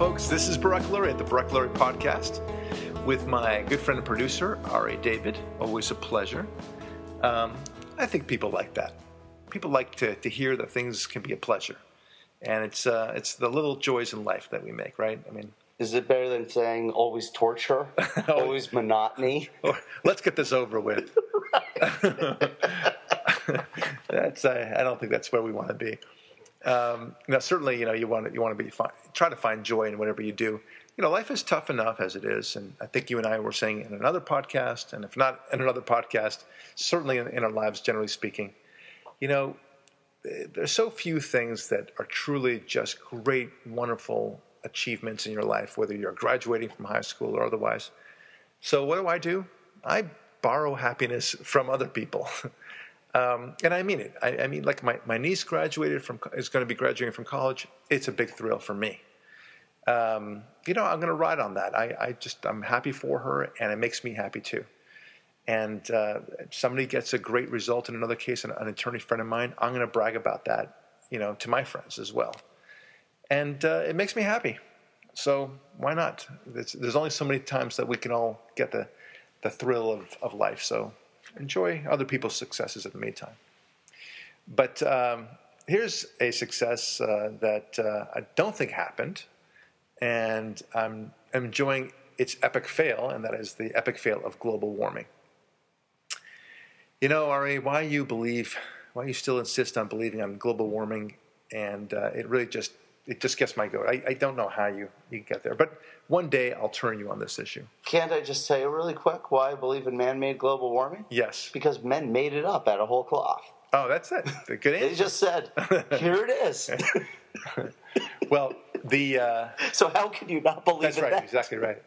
Folks. This is Barak Lurie at the Barak Lurie Podcast with my good friend and producer, Ari David. Always a pleasure. Um, I think people like that. People like to, to hear that things can be a pleasure. And it's, uh, it's the little joys in life that we make, right? I mean, Is it better than saying always torture, always monotony? or, let's get this over with. that's uh, I don't think that's where we want to be. Um, now, certainly, you know, you want to, you want to be fi- try to find joy in whatever you do. You know, life is tough enough as it is, and I think you and I were saying in another podcast, and if not in another podcast, certainly in, in our lives, generally speaking, you know, eh, there's so few things that are truly just great, wonderful achievements in your life, whether you're graduating from high school or otherwise. So, what do I do? I borrow happiness from other people. Um, and I mean it. I, I, mean, like my, my niece graduated from is going to be graduating from college. It's a big thrill for me. Um, you know, I'm going to ride on that. I, I, just I'm happy for her, and it makes me happy too. And uh, somebody gets a great result in another case, an, an attorney friend of mine. I'm going to brag about that, you know, to my friends as well. And uh, it makes me happy. So why not? There's, there's only so many times that we can all get the the thrill of, of life. So enjoy other people's successes in the meantime. But um, here's a success uh, that uh, I don't think happened, and I'm enjoying its epic fail, and that is the epic fail of global warming. You know, Ari, why you believe, why you still insist on believing on global warming, and uh, it really just it just gets my goat. I, I don't know how you, you get there, but one day I'll turn you on this issue. Can't I just tell you really quick why I believe in man-made global warming? Yes. Because men made it up out of whole cloth. Oh, that's it. The good answer. They just said, "Here it is." well, the uh, so how can you not believe that's right. that? Exactly right.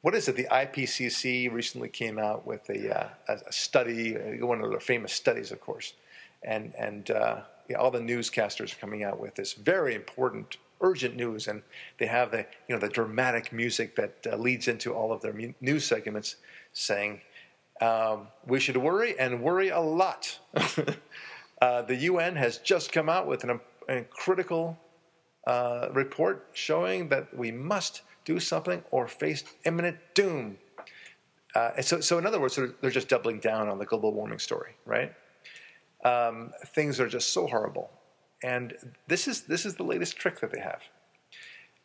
What is it? The IPCC recently came out with a, uh, a study, one of their famous studies, of course, and and uh, all the newscasters are coming out with this very important, urgent news, and they have the you know the dramatic music that uh, leads into all of their mu- news segments, saying um, we should worry and worry a lot. uh, the UN has just come out with an, a critical uh, report showing that we must do something or face imminent doom. Uh, so, so in other words, they're just doubling down on the global warming story, right? Um, things are just so horrible. And this is this is the latest trick that they have.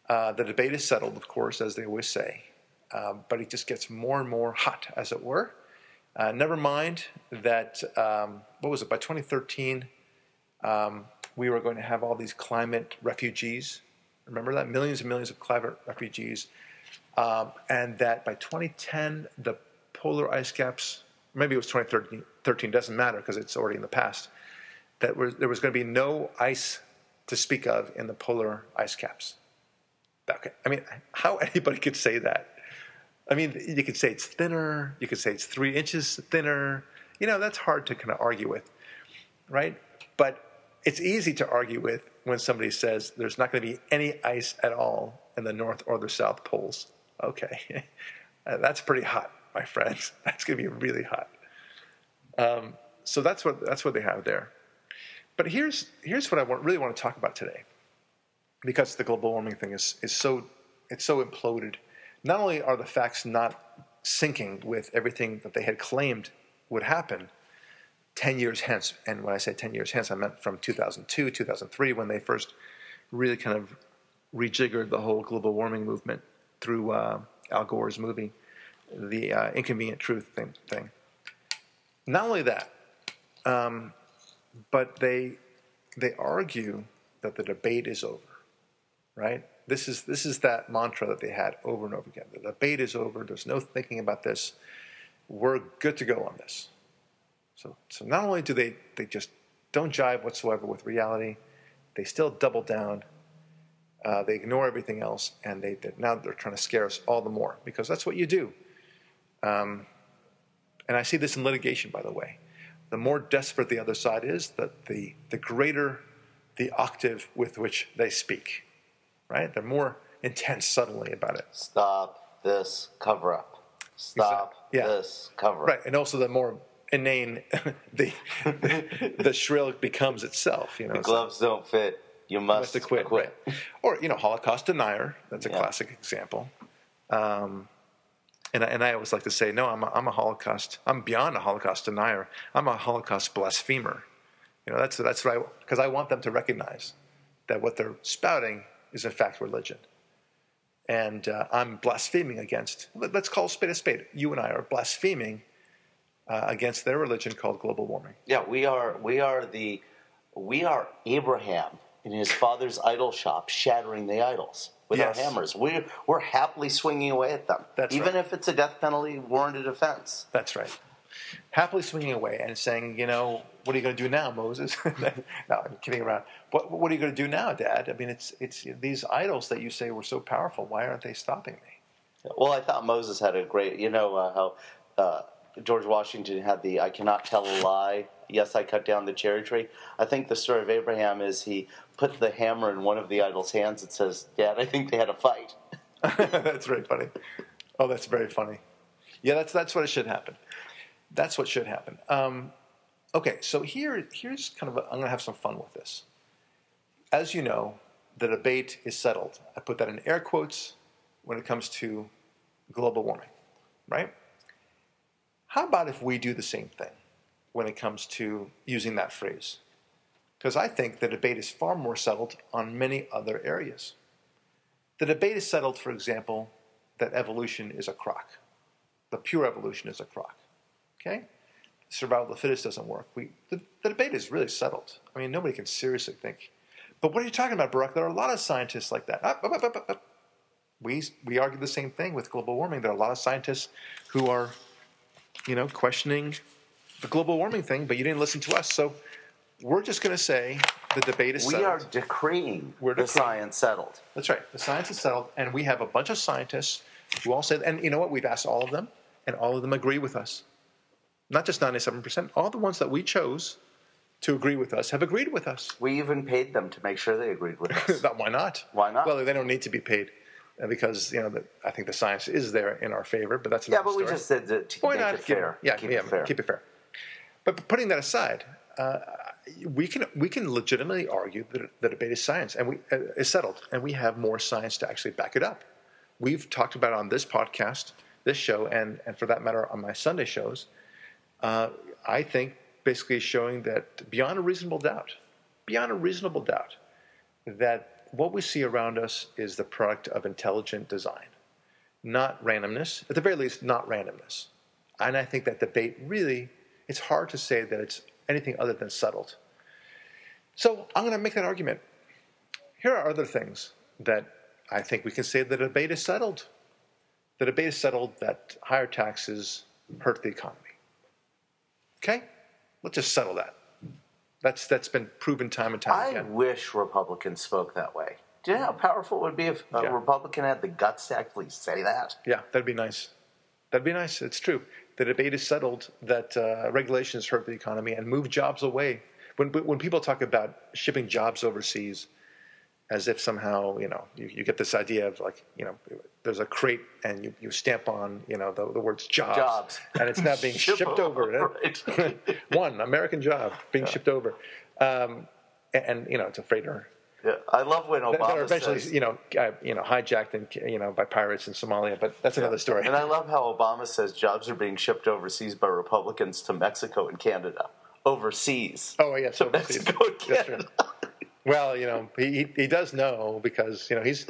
Uh, the debate is settled, of course, as they always say, um, but it just gets more and more hot, as it were. Uh, never mind that um, what was it by 2013 um, we were going to have all these climate refugees. Remember that millions and millions of climate refugees, um, and that by 2010 the polar ice caps maybe it was 2013, doesn't matter because it's already in the past, that there was going to be no ice to speak of in the polar ice caps. Okay. I mean, how anybody could say that? I mean, you could say it's thinner, you could say it's three inches thinner. You know, that's hard to kind of argue with, right? But it's easy to argue with when somebody says there's not going to be any ice at all in the North or the South poles. Okay. that's pretty hot my friends. That's going to be really hot. Um, so that's what that's what they have there. But here's here's what I want, really want to talk about today, because the global warming thing is is so it's so imploded. Not only are the facts not syncing with everything that they had claimed would happen 10 years hence, and when I say 10 years hence, I meant from 2002, 2003, when they first really kind of rejiggered the whole global warming movement through uh, Al Gore's movie the uh, inconvenient truth thing, thing. Not only that, um, but they they argue that the debate is over. Right? This is this is that mantra that they had over and over again. The debate is over. There's no thinking about this. We're good to go on this. So so not only do they they just don't jive whatsoever with reality, they still double down. Uh, they ignore everything else, and they, now they're trying to scare us all the more because that's what you do um, and I see this in litigation, by the way. The more desperate the other side is, the, the, the greater the octave with which they speak, right? They're more intense suddenly about it. Stop this cover up. Stop exactly. yeah. this cover up. Right, and also the more inane the, the, the shrill becomes itself. You know, the gloves so. don't fit. You must, must acquit, acquit. Right? Or you know, Holocaust denier. That's a yeah. classic example. Um, and I, and I always like to say, no, I'm a, I'm a Holocaust. I'm beyond a Holocaust denier. I'm a Holocaust blasphemer. You know, that's that's right because I want them to recognize that what they're spouting is in fact religion. And uh, I'm blaspheming against. Let's call a spade a spade. You and I are blaspheming uh, against their religion called global warming. Yeah, we are. We are the. We are Abraham in his father's idol shop, shattering the idols with yes. our hammers. We're, we're happily swinging away at them, That's even right. if it's a death penalty warranted offense. That's right. Happily swinging away and saying, you know, what are you going to do now, Moses? no, I'm kidding around. What, what are you going to do now, Dad? I mean, it's, it's these idols that you say were so powerful. Why aren't they stopping me? Well, I thought Moses had a great, you know, uh, how uh, George Washington had the I cannot tell a lie. Yes, I cut down the cherry tree. I think the story of Abraham is he put the hammer in one of the idol's hands and says, Dad, I think they had a fight. that's very funny. Oh, that's very funny. Yeah, that's, that's what it should happen. That's what should happen. Um, okay, so here, here's kind of, i am going to have some fun with this. As you know, the debate is settled. I put that in air quotes when it comes to global warming, right? How about if we do the same thing when it comes to using that phrase? Because I think the debate is far more settled on many other areas. The debate is settled, for example, that evolution is a crock. The pure evolution is a crock. Okay? Survival of the fittest doesn't work. We, the, the debate is really settled. I mean, nobody can seriously think. But what are you talking about, Barak? There are a lot of scientists like that. Up, up, up, we, we argue the same thing with global warming. There are a lot of scientists who are you know, questioning the global warming thing, but you didn't listen to us. So we're just going to say the debate is we settled. are decreeing we're decreeing. the science settled. That's right. The science is settled, and we have a bunch of scientists who all say, and you know what? We've asked all of them, and all of them agree with us. Not just 97%, all the ones that we chose to agree with us have agreed with us. We even paid them to make sure they agreed with us. Why not? Why not? Well, they don't need to be paid uh, because you know the, I think the science is there in our favor. But that's yeah. But story. we just said to Why make not? it fair. Yeah, keep yeah, it fair. keep it fair. But putting that aside, uh, we can we can legitimately argue that the debate is science and we uh, is settled, and we have more science to actually back it up. We've talked about on this podcast, this show, and and for that matter on my Sunday shows. Uh, I think basically showing that beyond a reasonable doubt, beyond a reasonable doubt, that what we see around us is the product of intelligent design, not randomness, at the very least, not randomness. And I think that debate really, it's hard to say that it's anything other than settled. So I'm going to make that argument. Here are other things that I think we can say the debate is settled. The debate is settled that higher taxes hurt the economy. Okay? Let's just settle that. That's that's been proven time and time I again. I wish Republicans spoke that way. Do you know how powerful it would be if a yeah. Republican had the guts to actually say that? Yeah, that'd be nice. That'd be nice. It's true. The debate is settled that uh, regulations hurt the economy and move jobs away. When when people talk about shipping jobs overseas, as if somehow you know you, you, get this idea of like you know there's a crate and you, you stamp on you know the, the words jobs, jobs. and it's now being Ship shipped over one American job being yeah. shipped over um, and, and, you know it's a freighter yeah, I love when Obama that are eventually, says, you know, uh, you know, hijacked and you know by pirates in Somalia. But that's yeah. another story. And I love how Obama says jobs are being shipped overseas by Republicans to Mexico and Canada. Overseas. Oh yes, to overseas. Mexico and Canada. Well, you know, he, he does know because you know he's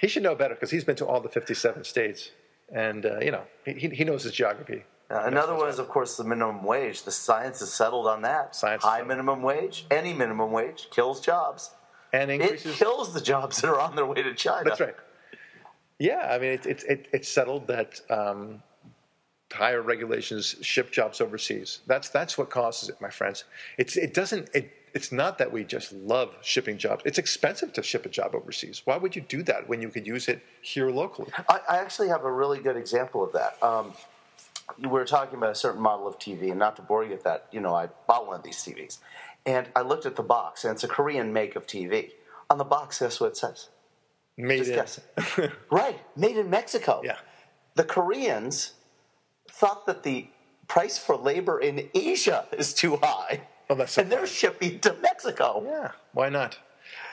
he should know better because he's been to all the 57 states, and uh, you know he he knows his geography. Uh, another one is, of course, the minimum wage. The science is settled on that. Science High minimum wage, any minimum wage kills jobs. And increases. It kills the jobs that are on their way to China. That's right. Yeah, I mean, it's it, it, it's settled that um, higher regulations ship jobs overseas. That's that's what causes it, my friends. It's it doesn't it it's not that we just love shipping jobs. It's expensive to ship a job overseas. Why would you do that when you could use it here locally? I, I actually have a really good example of that. Um, we were talking about a certain model of TV, and not to bore you with that, you know, I bought one of these TVs, and I looked at the box, and it's a Korean make of TV. On the box, guess what it says? Made Just in. right, made in Mexico. Yeah. The Koreans thought that the price for labor in Asia is too high. Oh, that's so and they're shipping to Mexico. Yeah, why not?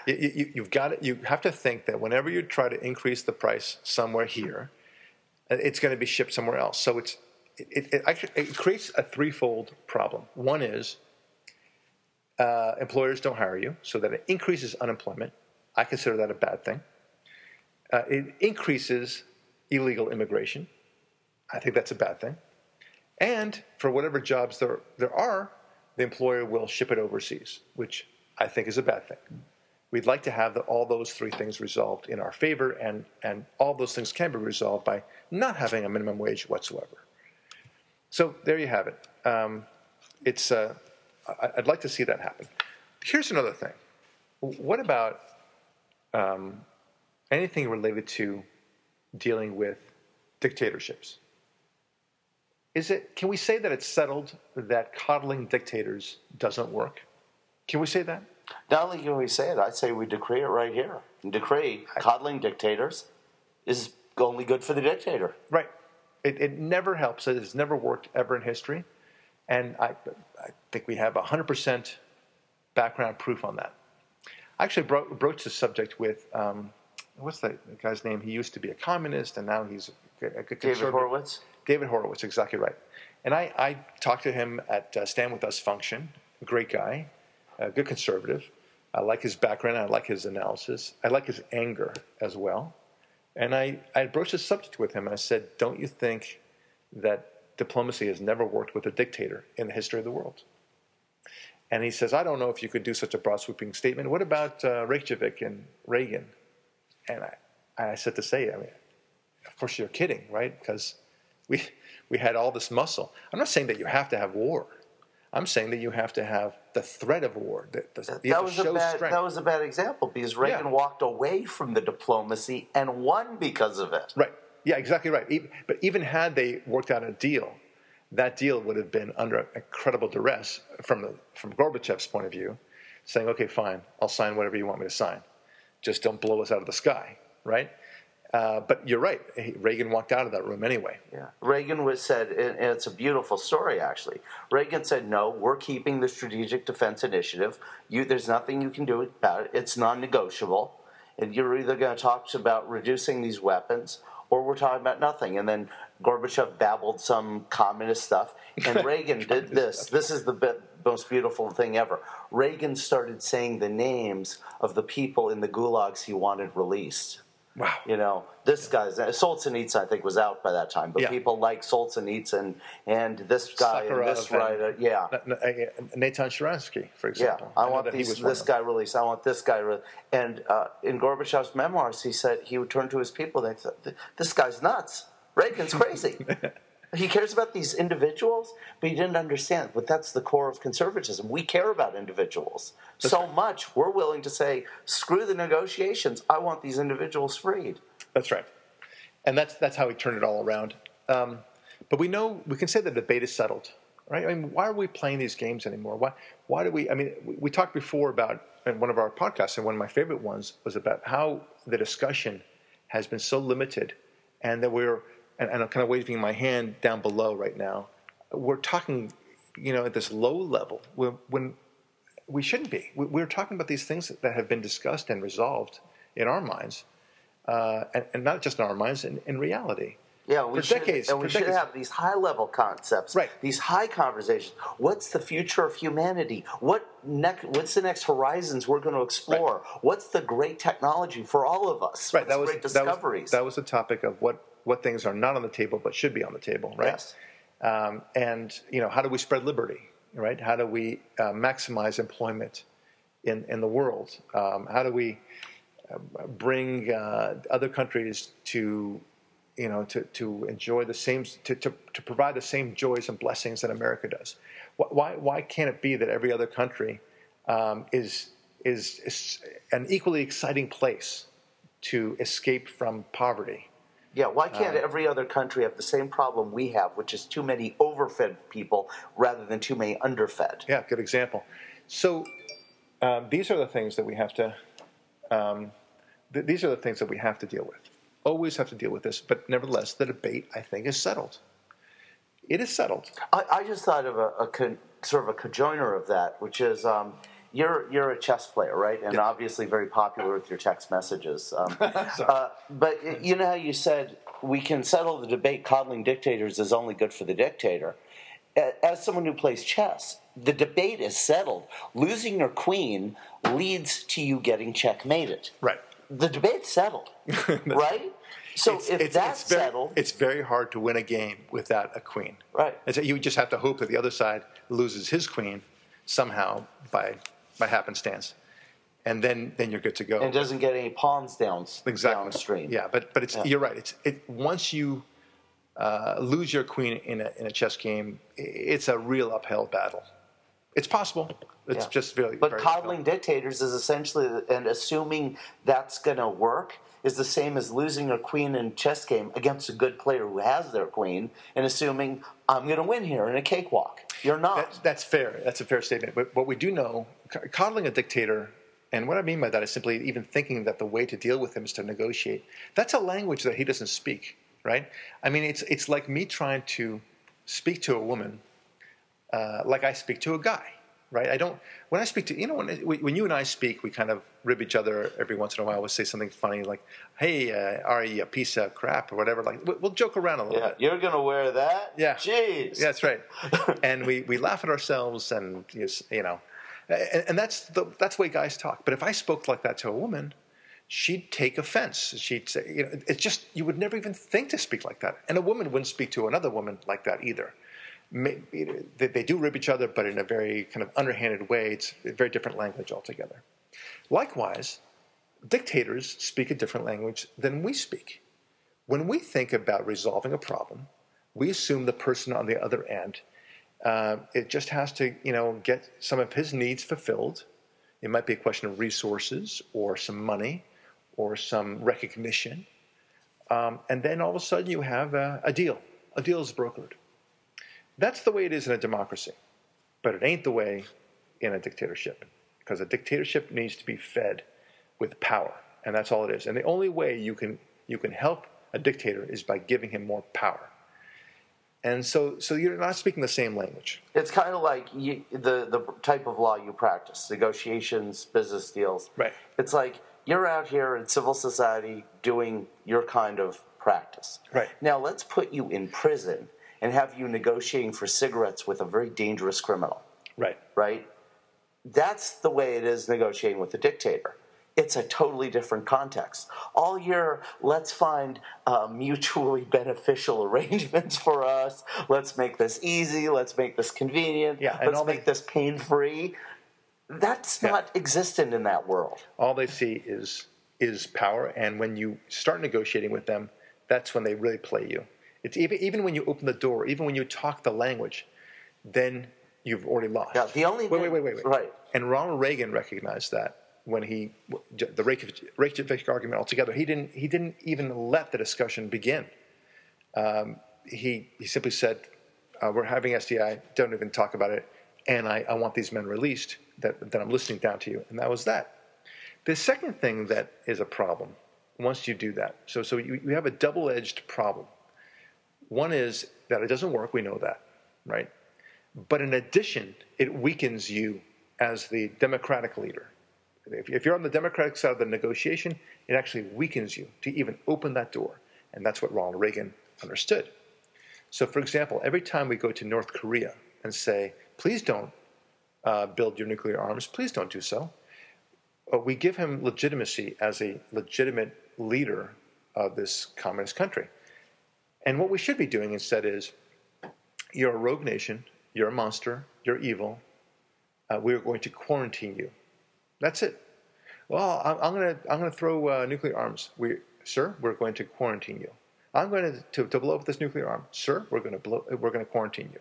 You, you, have got it. You have to think that whenever you try to increase the price somewhere here, it's going to be shipped somewhere else. So it's it, it, actually, it creates a threefold problem. One is uh, employers don't hire you, so that it increases unemployment. I consider that a bad thing. Uh, it increases illegal immigration. I think that's a bad thing. And for whatever jobs there, there are, the employer will ship it overseas, which I think is a bad thing. We'd like to have the, all those three things resolved in our favor, and, and all those things can be resolved by not having a minimum wage whatsoever. So there you have it. Um, it's, uh, I'd like to see that happen. Here's another thing. What about um, anything related to dealing with dictatorships? Is it? Can we say that it's settled that coddling dictators doesn't work? Can we say that? Not only can we say it, I'd say we decree it right here. And decree coddling dictators is only good for the dictator. Right. It, it never helps. It has never worked ever in history. And I, I think we have 100% background proof on that. I actually bro- broached the subject with, um, what's that guy's name? He used to be a communist, and now he's a, a David Horowitz? David Horowitz, exactly right. And I, I talked to him at uh, Stand With Us function. A great guy, a good conservative. I like his background. I like his analysis. I like his anger as well. And I, I broached the subject with him and I said, Don't you think that diplomacy has never worked with a dictator in the history of the world? And he says, I don't know if you could do such a broad sweeping statement. What about uh, Reykjavik and Reagan? And I, I said to say, I mean, of course you're kidding, right? Because we, we had all this muscle. I'm not saying that you have to have war. I'm saying that you have to have the threat of war. That, that was a bad, that was a bad example because Reagan yeah. walked away from the diplomacy and won because of it. Right. Yeah, exactly right. But even had they worked out a deal, that deal would have been under incredible duress from the, from Gorbachev's point of view, saying, "Okay, fine, I'll sign whatever you want me to sign. Just don't blow us out of the sky." Right. Uh, but you're right. Reagan walked out of that room anyway. Yeah. Reagan was said, and it's a beautiful story actually. Reagan said, "No, we're keeping the Strategic Defense Initiative. You, there's nothing you can do about it. It's non-negotiable, and you're either going to talk about reducing these weapons, or we're talking about nothing." And then Gorbachev babbled some communist stuff, and Reagan did this. This is the most beautiful thing ever. Reagan started saying the names of the people in the gulags he wanted released. Wow. You know, this guy's Solzhenitsyn, I think, was out by that time, but yeah. people like Solzhenitsyn and this guy and this writer. Yeah. Nathan Sharansky, for example. Yeah, I, I want these, this guy released. I want this guy released. And uh, in Gorbachev's memoirs, he said he would turn to his people. They said, "This guy's nuts. Reagan's crazy." He cares about these individuals, but he didn't understand. But that's the core of conservatism. We care about individuals that's so right. much. We're willing to say, "Screw the negotiations. I want these individuals freed." That's right, and that's that's how we turn it all around. Um, but we know we can say the debate is settled, right? I mean, why are we playing these games anymore? Why why do we? I mean, we, we talked before about in one of our podcasts, and one of my favorite ones was about how the discussion has been so limited, and that we're and, and I'm kind of waving my hand down below right now. We're talking, you know, at this low level when, when we shouldn't be. We're talking about these things that have been discussed and resolved in our minds, uh, and, and, not just in our minds, in, in reality. Yeah, we for should, decades, and we should decades. have these high level concepts, right. These high conversations. What's the future of humanity? What next? What's the next horizons we're going to explore? Right. What's the great technology for all of us? Right. What's that was great discoveries. That was, that was the topic of what what things are not on the table but should be on the table, right? Yes. Um, and you know, how do we spread liberty, right? How do we uh, maximize employment in in the world? Um, how do we uh, bring uh, other countries to you know to, to enjoy the same to, to, to provide the same joys and blessings that America does? Why why can't it be that every other country um, is, is is an equally exciting place to escape from poverty? Yeah, why can't uh, every other country have the same problem we have, which is too many overfed people rather than too many underfed? Yeah, good example. So um, these are the things that we have to. Um, th- these are the things that we have to deal with. Always have to deal with this, but nevertheless, the debate I think is settled. It is settled. I, I just thought of a, a con, sort of a conjoiner of that, which is um, you're you're a chess player, right? And Yeah. obviously very popular with your text messages. Um, uh, but you know how you said we can settle the debate. Coddling dictators is only good for the dictator. As someone who plays chess, the debate is settled. Losing your queen leads to you getting checkmated. Right. The debate's settled, right? So It's- if it's- that's it's very, settled, it's very hard to win a game without a queen. Right. And so you just have to hope that the other side loses his queen somehow by by happenstance, and then then you're good to go. and doesn't get any pawns down exactly. downstream. Yeah, but but it's you're right. It's it once you uh, lose your queen in a in a chess game, it's a real uphill battle. It's possible. It's Yeah. just really. But very coddling difficult. dictators is essentially, and assuming that's going to work, is the same as losing a queen in a chess game against a good player who has their queen, and assuming I'm going to win here in a cakewalk. You're not. That, that's fair. That's a fair statement. But what we do know, coddling a dictator, and what I mean by that is simply even thinking that the way to deal with him is to negotiate. That's a language that he doesn't speak, right? I mean, it's it's like me trying to speak to a woman uh, like I speak to a guy, right? I don't. When I speak to you know when when you and I speak, we kind of rib each other every once in a while. We'll say something funny like, "Hey, uh, are you a piece of crap?" or whatever. Like we- we'll joke around a little yeah, bit. you're going to wear that? Yeah. Jeez. Yeah, that's right. and we, we laugh at ourselves, and you you know, and, and that's the that's the way guys talk. But if I spoke like that to a woman, she'd take offense. She'd say, you know, it's just you would never even think to speak like that. And a woman wouldn't speak to another woman like that either. They do rib each other, but in a very kind of underhanded way. It's a very different language altogether. Likewise, dictators speak a different language than we speak. When we think about resolving a problem, we assume the person on the other end, uh, it just has to, you know, get some of his needs fulfilled. It might be a question of resources or some money or some recognition. Um, and then all of a sudden you have a, a deal. A deal is brokered. That's the way it is in a democracy. But it ain't the way in a dictatorship. Because a dictatorship needs to be fed with power. And that's all it is. And the only way you can, you can help a dictator is by giving him more power. And so, so you're not speaking the same language. It's kind of like you, the the type of law you practice, negotiations, business deals. Right. It's like you're out here in civil society doing your kind of practice. Right. Now let's put you in prison and have you negotiating for cigarettes with a very dangerous criminal. Right. Right. That's the way it is negotiating with a dictator. It's a totally different context. All your let's find uh, mutually beneficial arrangements for us. Let's make this easy. Let's make this convenient. Yeah, and let's make the- this pain free. That's Yeah. not existent in that world. All they see is is power, and when you start negotiating with them, that's when they really play you. It's even even when you open the door, even when you talk the language, then you've already lost. Yeah, the only wait, wait, wait, wait, wait. right. And Ronald Reagan recognized that when he the Reykjavik, argument altogether. He didn't he didn't even let the discussion begin. Um, he he simply said, uh, "We're having SDI. Don't even talk about it." And I, I want these men released. That that I'm listening down to you. And that was that. The second thing that is a problem once you do that. So so you, you have a double edged problem. One is that it doesn't work. We know that, right? But in addition, it weakens you as the Democratic leader. If, you're on the Democratic side of the negotiation, it actually weakens you to even open that door. And that's what Ronald Reagan understood. So, for example, every time we go to North Korea and say, please don't uh, build your nuclear arms, please don't do so, uh, we give him legitimacy as a legitimate leader of this communist country. And what we should be doing instead is you're a rogue nation, you're a monster, you're evil, uh, we are going to quarantine you. That's it. Well, I'm, I'm going to I'm going to throw uh, nuclear arms. We, sir, we're going to quarantine you. I'm going to, to, to blow up this nuclear arm, sir. We're going to blow. We're going to quarantine you.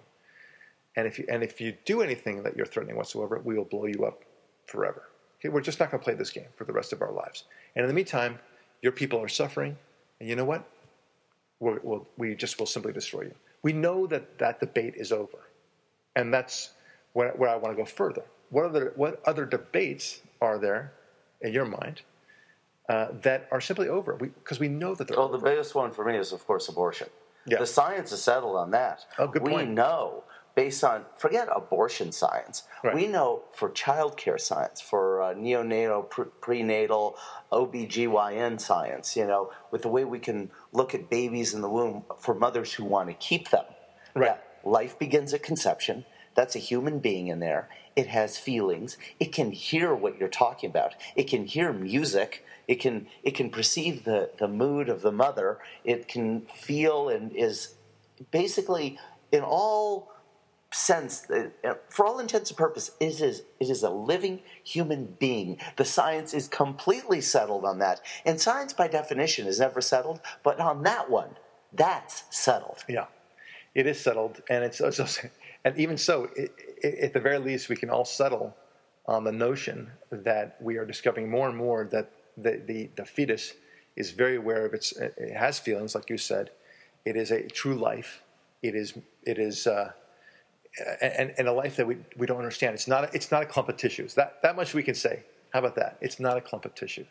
And if you and if you do anything that you're threatening whatsoever, we will blow you up forever. Okay, we're just not going to play this game for the rest of our lives. And in the meantime, your people are suffering, and you know what? We're, we'll, we just will simply destroy you. We know that that debate is over, and that's where, where I want to go further. What other what other debates are there in your mind uh, that are simply over? Because we, know that they're Well, the over. biggest one for me is, of course, abortion. Yeah. The science is settled on that. Oh, good we point. know based on forget abortion science. Right. We know for childcare science, for uh, neonatal, pre- prenatal, OBGYN science, you know, with the way we can look at babies in the womb for mothers who want to keep them. Right. life begins at conception. That's a human being in there. It has feelings. It can hear what you're talking about. It can hear music. It can it can perceive the, the mood of the mother. It can feel and is basically in all sense uh, for all intents and purposes it is it is a living human being the science is completely settled on that and science by definition is never settled but on that one that's settled Yeah, it is settled, and it's, it's also, and even so, it, it, at the very least, we can all settle on the notion that we are discovering more and more that the, the, the fetus is very aware of its, it has feelings, like you said. It is a true life. It is, it is, uh, and, and a life that we, we don't understand. It's not, a, it's not a clump of tissues. That, that much we can say. How about that? It's not a clump of tissue.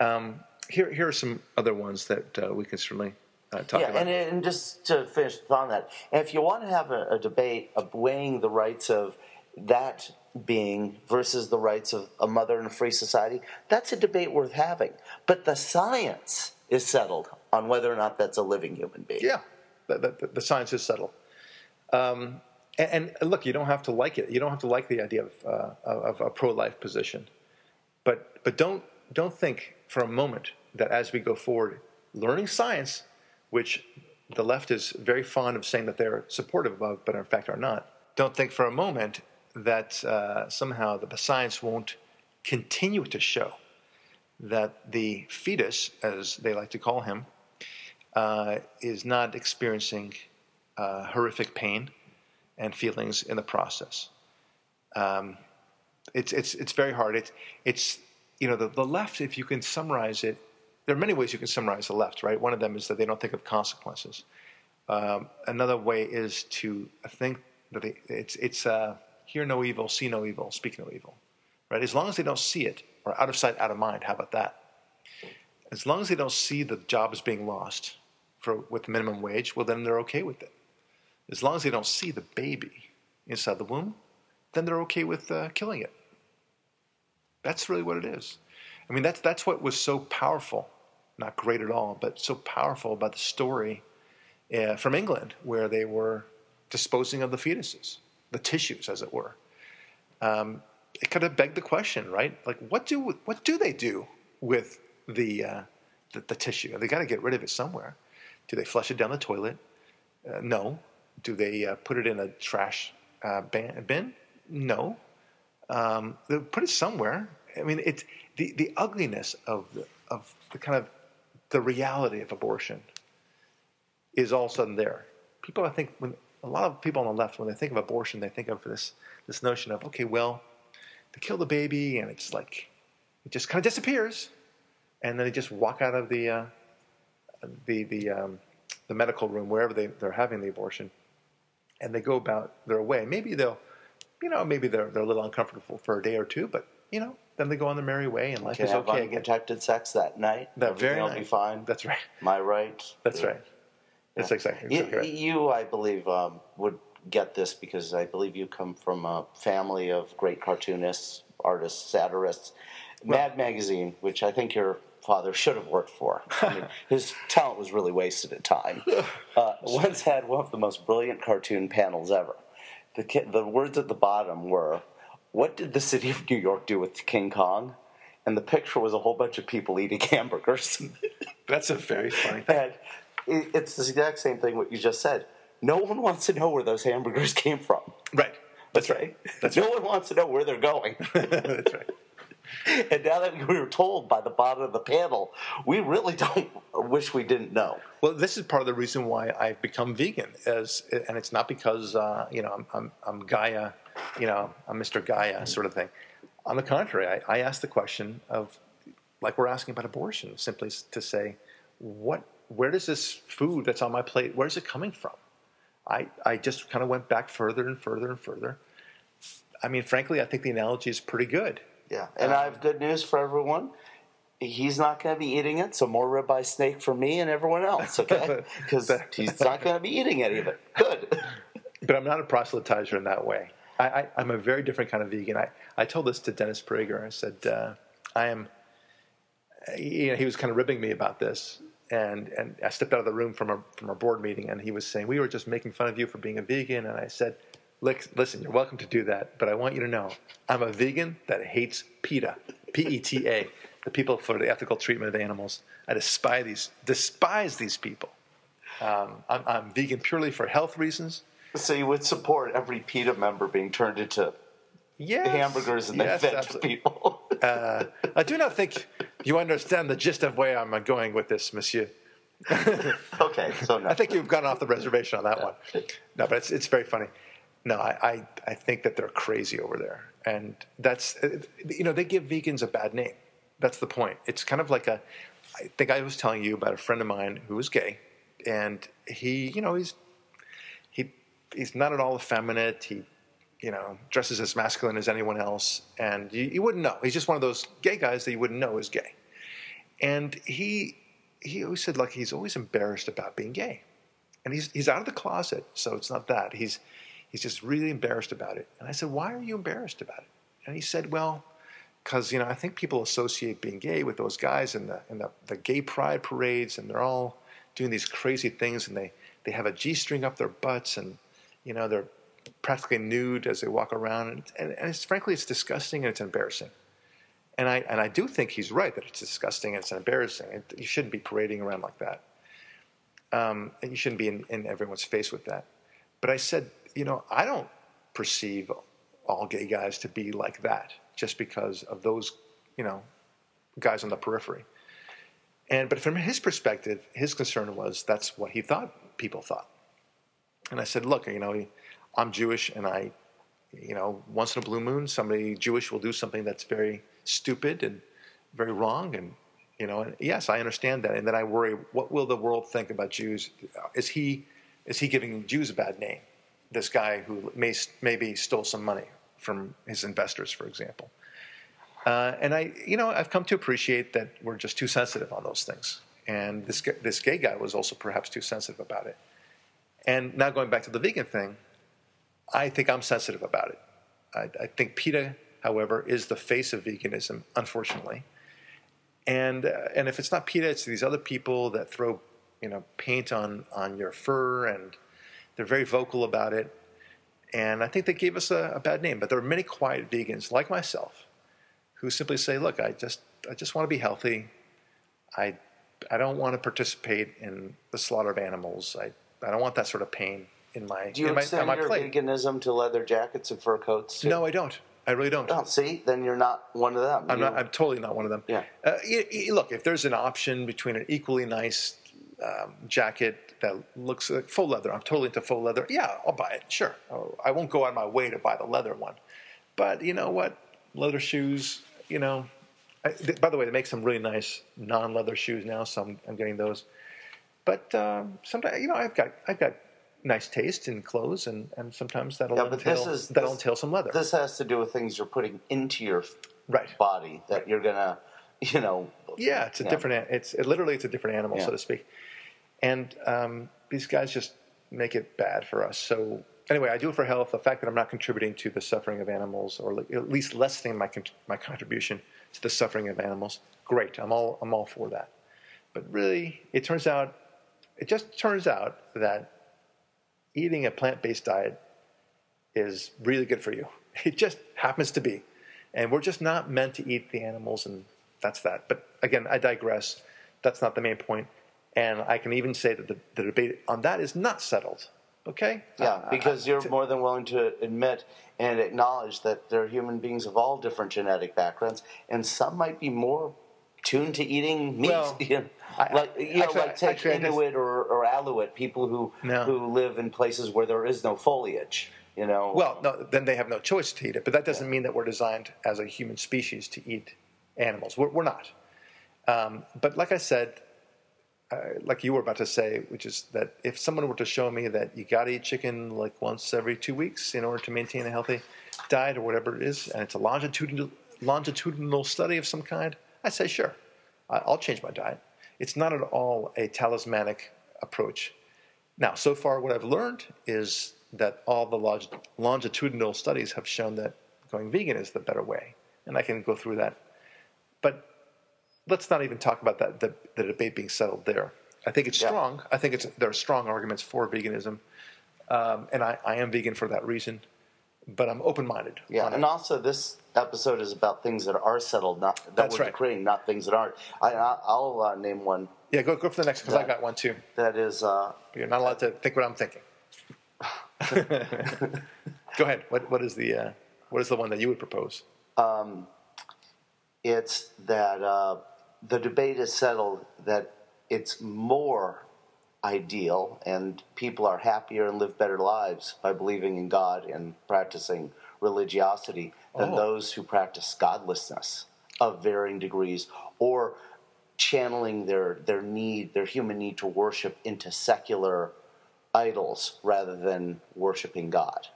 Um, here, here are some other ones that uh, we can certainly uh, talk yeah, about. and, and just to finish on that, if you want to have a, a debate of weighing the rights of that being versus the rights of a mother in a free society, that's a debate worth having. But the science is settled on whether or not that's a living human being. Yeah, the, the, the science is settled. Um, and, and look, you don't have to like it. You don't have to like the idea of, uh, of a pro-life position, but but don't don't think for a moment that as we go forward, learning science, which the left is very fond of saying that they're supportive of, but in fact are not. Don't think for a moment that uh, somehow the science won't continue to show that the fetus, as they like to call him, uh, is not experiencing uh, horrific pain and feelings in the process. Um, it's it's it's very hard. It's it's you know the, the left. If you can summarize it, there are many ways you can summarize the left. Right. One of them is that they don't think of consequences. Um, another way is to think that they, it's it's uh, hear no evil, see no evil, speak no evil. Right. As long as they don't see it, or out of sight, out of mind. How about that? As long as they don't see the jobs being lost for with minimum wage, well then they're okay with it. As long as they don't see the baby inside the womb, then they're okay with uh, killing it. That's really what it is. I mean, that's that's what was so powerful, not great at all, but so powerful about the story uh, from England, where they were disposing of the fetuses, the tissues, as it were. Um, it kind of begged the question, right? Like, what do what do they do with the uh, the, the, tissue? They got to get rid of it somewhere. Do they flush it down the toilet? Uh, no. Do they uh, put it in a trash uh, bin? No. Um, they put it somewhere. I mean, it's the, the ugliness of the, of the kind of the reality of abortion is all of a sudden there. People, I think, when a lot of people on the left, when they think of abortion, they think of this this notion of okay, well, they kill the baby and it's like it just kind of disappears, and then they just walk out of the uh, the the um, the medical room wherever they, they're having the abortion, and they go about their way. Maybe they'll, you know, maybe they're they're a little uncomfortable for a day or two, but you know, then they go on their merry way and life Can is have okay unprotected sex that night. That Everything very will night. be fine. That's right. My right. That's right. That's exactly, You, exactly right. you, I believe, um, would get this because I believe you come from a family of great cartoonists, artists, satirists. Mad Magazine, which I think your father should have worked for. I mean, his talent was really wasted at time. Uh, once had one of the most brilliant cartoon panels ever. The, ki- the words at the bottom were, "What did the city of New York do with King Kong?" And the picture was a whole bunch of people eating hamburgers. That's a very funny thing. And it- it's the exact same thing what you just said. No one wants to know where those hamburgers came from. Right. That's right. That's no right. one wants to know where they're going. That's right. and now that we were told by the bottom of the panel, we really don't wish we didn't know. Well, this is part of the reason why I've become vegan, as and it's not because uh, you know I'm, I'm I'm Gaia, you know I'm Mr. Gaia sort of thing. On the contrary, I, I ask the question of, like we're asking about abortion, simply to say, what, where does this food that's on my plate, where is it coming from? I I just kind of went back further and further and further. I mean, frankly, I think the analogy is pretty good. Yeah, and I have good news for everyone. He's not going to be eating it, so more ribeye steak for me and everyone else, okay? Because he's not going to be eating any of it. Good. but I'm not a proselytizer in that way. I, am a very different kind of vegan. I, I told this to Dennis Prager. I said, uh, I am, you know, he was kind of ribbing me about this. And, and I stepped out of the room from a, from a board meeting and he was saying, we were just making fun of you for being a vegan. And I said, listen, you're welcome to do that, but I want you to know I'm a vegan that hates PETA, P E T A, the people for the ethical treatment of animals. I despise these, despise these people. Um, I'm, I'm vegan purely for health reasons. So you would support every PETA member being turned into yes, hamburgers and yes, they fed to people. uh, I do not think you understand the gist of where I'm going with this, Monsieur. okay, so no. I think you've gone off the reservation on that one. No, but it's it's very funny. No, I, I, I think that they're crazy over there, and that's you know they give vegans a bad name. That's the point. It's kind of like a. I think I was telling you about a friend of mine who was gay, and he you know he's he he's not at all effeminate. He you know dresses as masculine as anyone else, and you, you wouldn't know. He's just one of those gay guys that you wouldn't know is gay, and he he always said like he's always embarrassed about being gay, and he's he's out of the closet, so it's not that he's he's just really embarrassed about it. And I said, why are you embarrassed about it? And he said, well, because you know I think people associate being gay with those guys in the in the, the gay pride parades, and they're all doing these crazy things, and they they have a g string up their butts, and you know they're practically nude as they walk around, and, and, and it's frankly it's disgusting and it's embarrassing. And I and I do think he's right that it's disgusting and it's embarrassing. It, you shouldn't be parading around like that. Um, and you shouldn't be in, in everyone's face with that. But I said, you know, I don't perceive all gay guys to be like that just because of those, you know, guys on the periphery. And but from his perspective, his concern was that's what he thought people thought. And I said, look, you know, I'm Jewish, and I, you know, once in a blue moon, somebody Jewish will do something that's very stupid and very wrong, and you know, and yes, I understand that. And then I worry, what will the world think about Jews? Is he is he giving Jews a bad name? This guy who may, maybe stole some money from his investors, for example. Uh, and I, you know, I've come to appreciate that we're just too sensitive on those things. And this this gay guy was also perhaps too sensitive about it. And now going back to the vegan thing, I think I'm sensitive about it. I, I think PETA, however, is the face of veganism, unfortunately. And uh, and if it's not PETA, it's these other people that throw you know paint on on your fur and they're very vocal about it. And I think they gave us a, a bad name. But there are many quiet vegans like myself who simply say, look, I just, I just want to be healthy. I, I don't want to participate in the slaughter of animals. I, I don't want that sort of pain in my Do you in my, extend your plate. veganism to leather jackets and fur coats? Too? No, I don't. I really don't. Oh, see, then you're not one of them. I'm, not, I'm totally not one of them. Yeah. Uh, you, you, look, if there's an option between an equally nice um, jacket that looks like faux leather. I'm totally into faux leather. Yeah, I'll buy it. Sure. Oh, I won't go out of my way to buy the leather one. But you know what? Leather shoes, you know. I, th- by the way, they make some really nice non-leather shoes now, so I'm, I'm getting those. But um, sometimes, you know, I've got I've got nice taste in clothes, and, and sometimes that'll yeah, entail is, that'll this, entail some leather. This has to do with things you're putting into your right. body that right. you're gonna, you know. Yeah, it's a different. It's it, literally it's a different animal, yeah. so to speak and um, these guys just make it bad for us. So anyway, I do it for health. The fact that I'm not contributing to the suffering of animals, or at least lessening my my contribution to the suffering of animals, great. I'm all I'm all for that. But really, it turns out, it just turns out that eating a plant-based diet is really good for you. It just happens to be, and we're just not meant to eat the animals, and that's that. But again, I digress. That's not the main point. And I can even say that the, the debate on that is not settled. Okay? Yeah, uh, because you're to, more than willing to admit and acknowledge that there are human beings of all different genetic backgrounds, and some might be more tuned to eating meat. Well, you know, I, like you actually, know, like take actually, Inuit or, or Aleut, people who no. who live in places where there is no foliage. You know. Well, no, then they have no choice to eat it. But that doesn't yeah. mean that we're designed as a human species to eat animals. We're, we're not. Um, but like I said, uh, like you were about to say, which is that if someone were to show me that you got to eat chicken like once every two weeks in order to maintain a healthy diet or whatever it is, and it's a longitudinal, longitudinal study of some kind, I'd say sure, I'll change my diet. It's not at all a talismanic approach. Now, so far, what I've learned is that all the log- longitudinal studies have shown that going vegan is the better way. And I can go through that. But let's not even talk about that, the, the debate being settled there. I think it's Yeah. strong. I think it's, there are strong arguments for veganism. Um, and I, I am vegan for that reason. But I'm open minded. Yeah, and also this episode is about things that are settled, not that That's we're right. decreeing, not things that aren't. I, I- I'll uh, name one Yeah, go, go for the next because I got one too. that is uh, you're not allowed to think what I'm thinking. go ahead. What, what, is the, uh, what is the one that you would propose? it's that uh, the debate is settled that it's more ideal and people are happier and live better lives by believing in God and practicing religiosity than Oh. those who practice godlessness of varying degrees or channeling their, their need, their human need to worship into secular idols rather than worshiping God.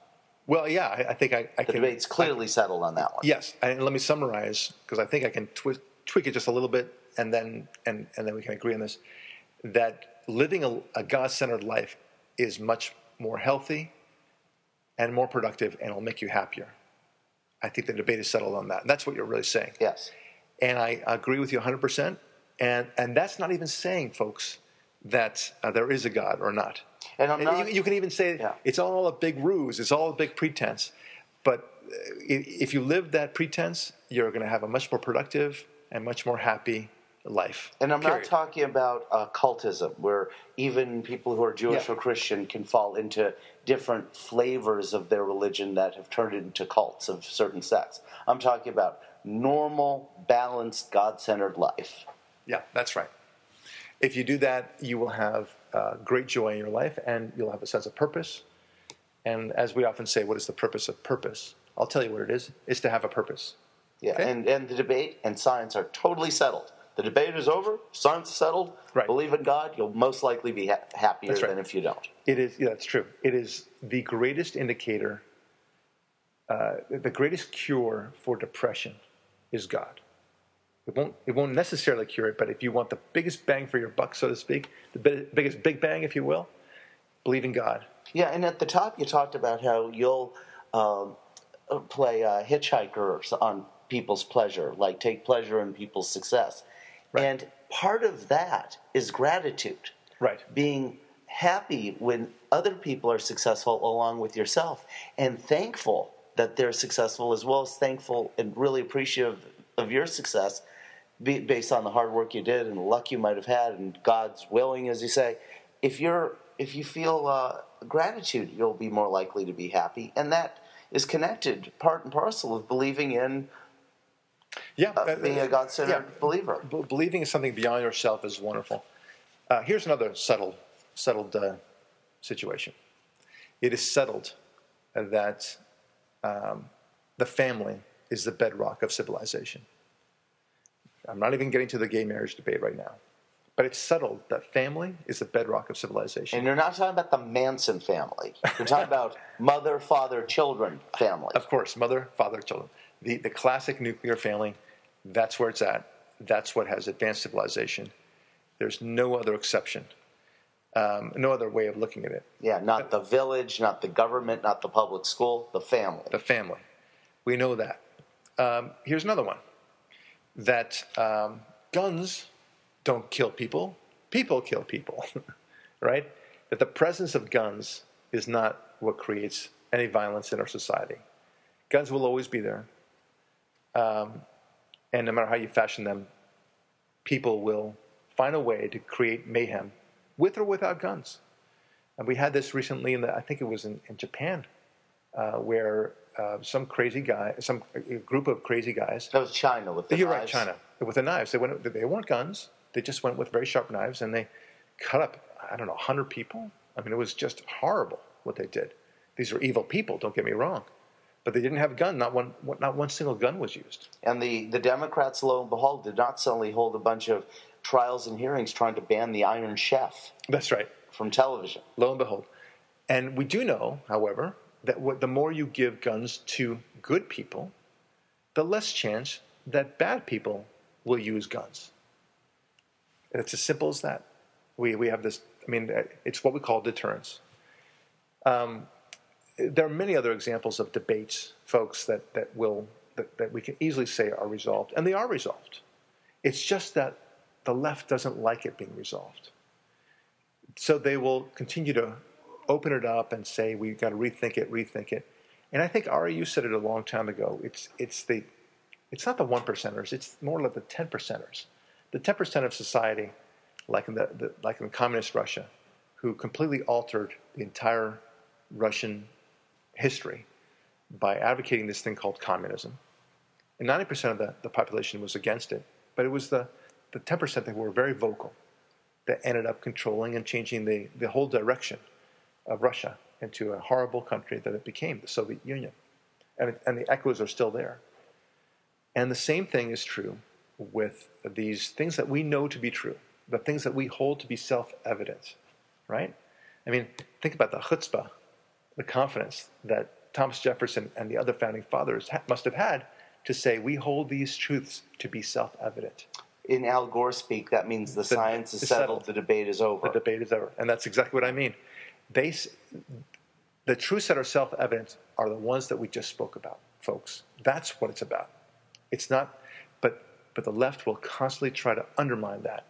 Well, yeah, I, I think I, I The can. debate's clearly settled on that one. Yes, and let me summarize because I think I can twi- tweak it just a little bit, and then and and then we can agree on this. That living a, a God-centered life is much more healthy and more productive, and will make you happier. I think the debate is settled on that. That's what you're really saying, Yes. and I agree with you 100. percent And and that's not even saying, folks, that uh, there is a God or not. And I'm And not. you, you can even say Yeah. it's all a big ruse. It's all a big pretense. But uh, if you live that pretense, you're going to have a much more productive and much more happy life. And I'm not talking about uh, cultism, where even people who are Jewish Yeah. or Christian can fall into different flavors of their religion that have turned into cults of certain sects. I'm talking about normal, balanced, God centered life. Yeah, that's right. If you do that, you will have uh, great joy in your life and you'll have a sense of purpose. And as we often say, what is the purpose of purpose? I'll tell you what it is. It's to have a purpose. Yeah, Okay. and, and the debate and science are totally settled. The debate is over, science is settled. Right. Believe in God, you'll most likely be ha- happier right. than if you don't. It is, yeah, that's true. It is the greatest indicator, uh, the greatest cure for depression is God. It won't, it won't necessarily cure it, but if you want the biggest bang for your buck, so to speak, the bi- biggest big bang, if you will, believe in God. Yeah, and at the top you talked about how you'll um, play a hitchhiker on people's pleasure, like take pleasure in people's success. Right. And part of that is gratitude. Right. Being happy when other people are successful along with yourself and thankful that they're successful as well as thankful and really appreciative of your success be- based on the hard work you did and the luck you might have had and God's willing as you say if you're if you feel uh, gratitude you'll be more likely to be happy and that is connected part and parcel of believing in Yeah. uh, uh, being a God-centered yeah. believer B- believing in something beyond yourself is wonderful. Uh, here's another settled, settled uh, situation. It is settled that um, the family is the bedrock of civilization. I'm not even getting to the gay marriage debate right now, but it's settled that family is the bedrock of civilization. and you're not talking about the Manson family you're talking about mother father children family Of course, mother, father, children. The, the classic nuclear family, that's where it's at. That's what has advanced civilization. There's no other exception, um, no other way of looking at it. Yeah, not the village, not the government, not the public school, the family. The family. We know that. Um, here's another one that um, guns don't kill people, people kill people, right? That the presence of guns is not what creates any violence in our society. Guns will always be there. Um, and no matter how you fashion them, people will find a way to create mayhem with or without guns. And we had this recently in the, I think it was in, in Japan, uh, where uh, some crazy guy, some a group of crazy guys. That was China with the You're right, knives. China with the knives. They went. They weren't guns. They just went with very sharp knives and they cut up. I don't know, hundred people. I mean, it was just horrible what they did. These are evil people. Don't get me wrong, but they didn't have a gun. Not one. Not one single gun was used. And the, the Democrats, lo and behold, did not suddenly hold a bunch of trials and hearings trying to ban the Iron Chef That's right. from television. lo and behold. And we do know, however, that what, the more you give guns to good people, the less chance that bad people will use guns. And it's as simple as that. We, we have this, I mean, it's what we call deterrence. Um, there are many other examples of debates, folks, that, that will that, that we can easily say are resolved, and they are resolved. It's just that the left doesn't like it being resolved. So they will continue to open it up and say we've got to rethink it, rethink it. And I think you said it a long time ago. It's it's the it's not the one percenters. It's more like the ten percenters. The ten percent of society, like in the, the like in communist Russia, who completely altered the entire Russian history by advocating this thing called communism. And 90% of the, the population was against it, but it was the, the 10% that were very vocal that ended up controlling and changing the, the whole direction of Russia into a horrible country that it became, the Soviet Union. And, it, and the echoes are still there. And the same thing is true with these things that we know to be true, the things that we hold to be self evident, right? I mean, think about the chutzpah, the confidence that Thomas Jefferson and the other founding fathers ha- must have had to say, we hold these truths to be self evident. In Al Gore speak, that means the, the science is settled, settled, the debate is over. The debate is over. And that's exactly what I mean. They, the truths that are self evident are the ones that we just spoke about, folks. That's what it's about. It's not, but, but the left will constantly try to undermine that.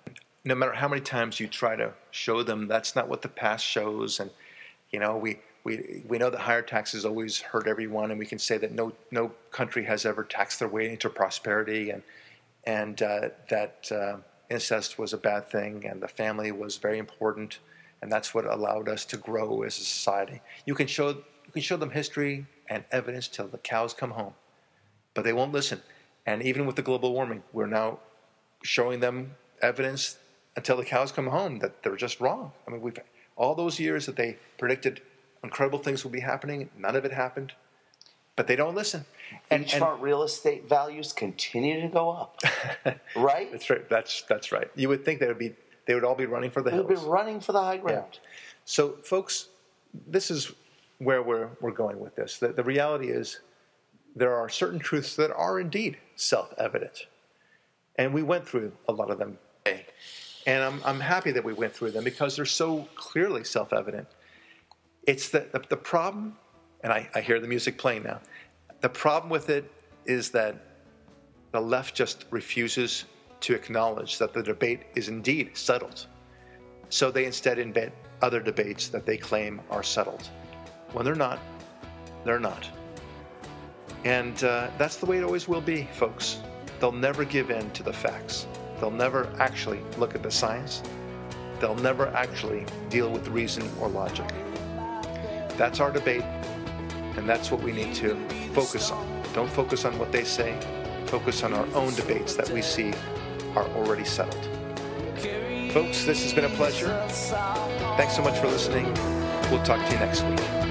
No matter how many times you try to show them that's not what the past shows, and you know, we, we, we know that higher taxes always hurt everyone, and we can say that no, no country has ever taxed their way into prosperity, and, and uh, that uh, incest was a bad thing, and the family was very important, and that's what allowed us to grow as a society. You can show, you can show them history and evidence till the cows come home, but they won't listen. And even with the global warming, we're now showing them evidence until the cows come home that they're just wrong. I mean, we've all those years that they predicted incredible things will be happening, none of it happened, but they don't listen. And, Beachfront real estate values continue to go up, right? That's right. That's that's right. You would think they would be they would all be running for the they hills. They would be running for the high ground. Yeah. So, folks, this is where we're we're going with this. The, the reality is there are certain truths that are indeed self-evident, and we went through a lot of them today. And I'm, I'm happy that we went through them because they're so clearly self evident. It's the, the, the, problem, and I, I hear the music playing now. The problem with it is that the left just refuses to acknowledge that the debate is indeed settled. So they instead invent other debates that they claim are settled. When they're not, they're not. And uh, that's the way it always will be, folks. They'll never give in to the facts. They'll never actually look at the science. They'll never actually deal with reason or logic. That's our debate, and that's what we need to focus on. Don't focus on what they say, focus on our own debates that we see are already settled. Folks, this has been a pleasure. Thanks so much for listening. We'll talk to you next week.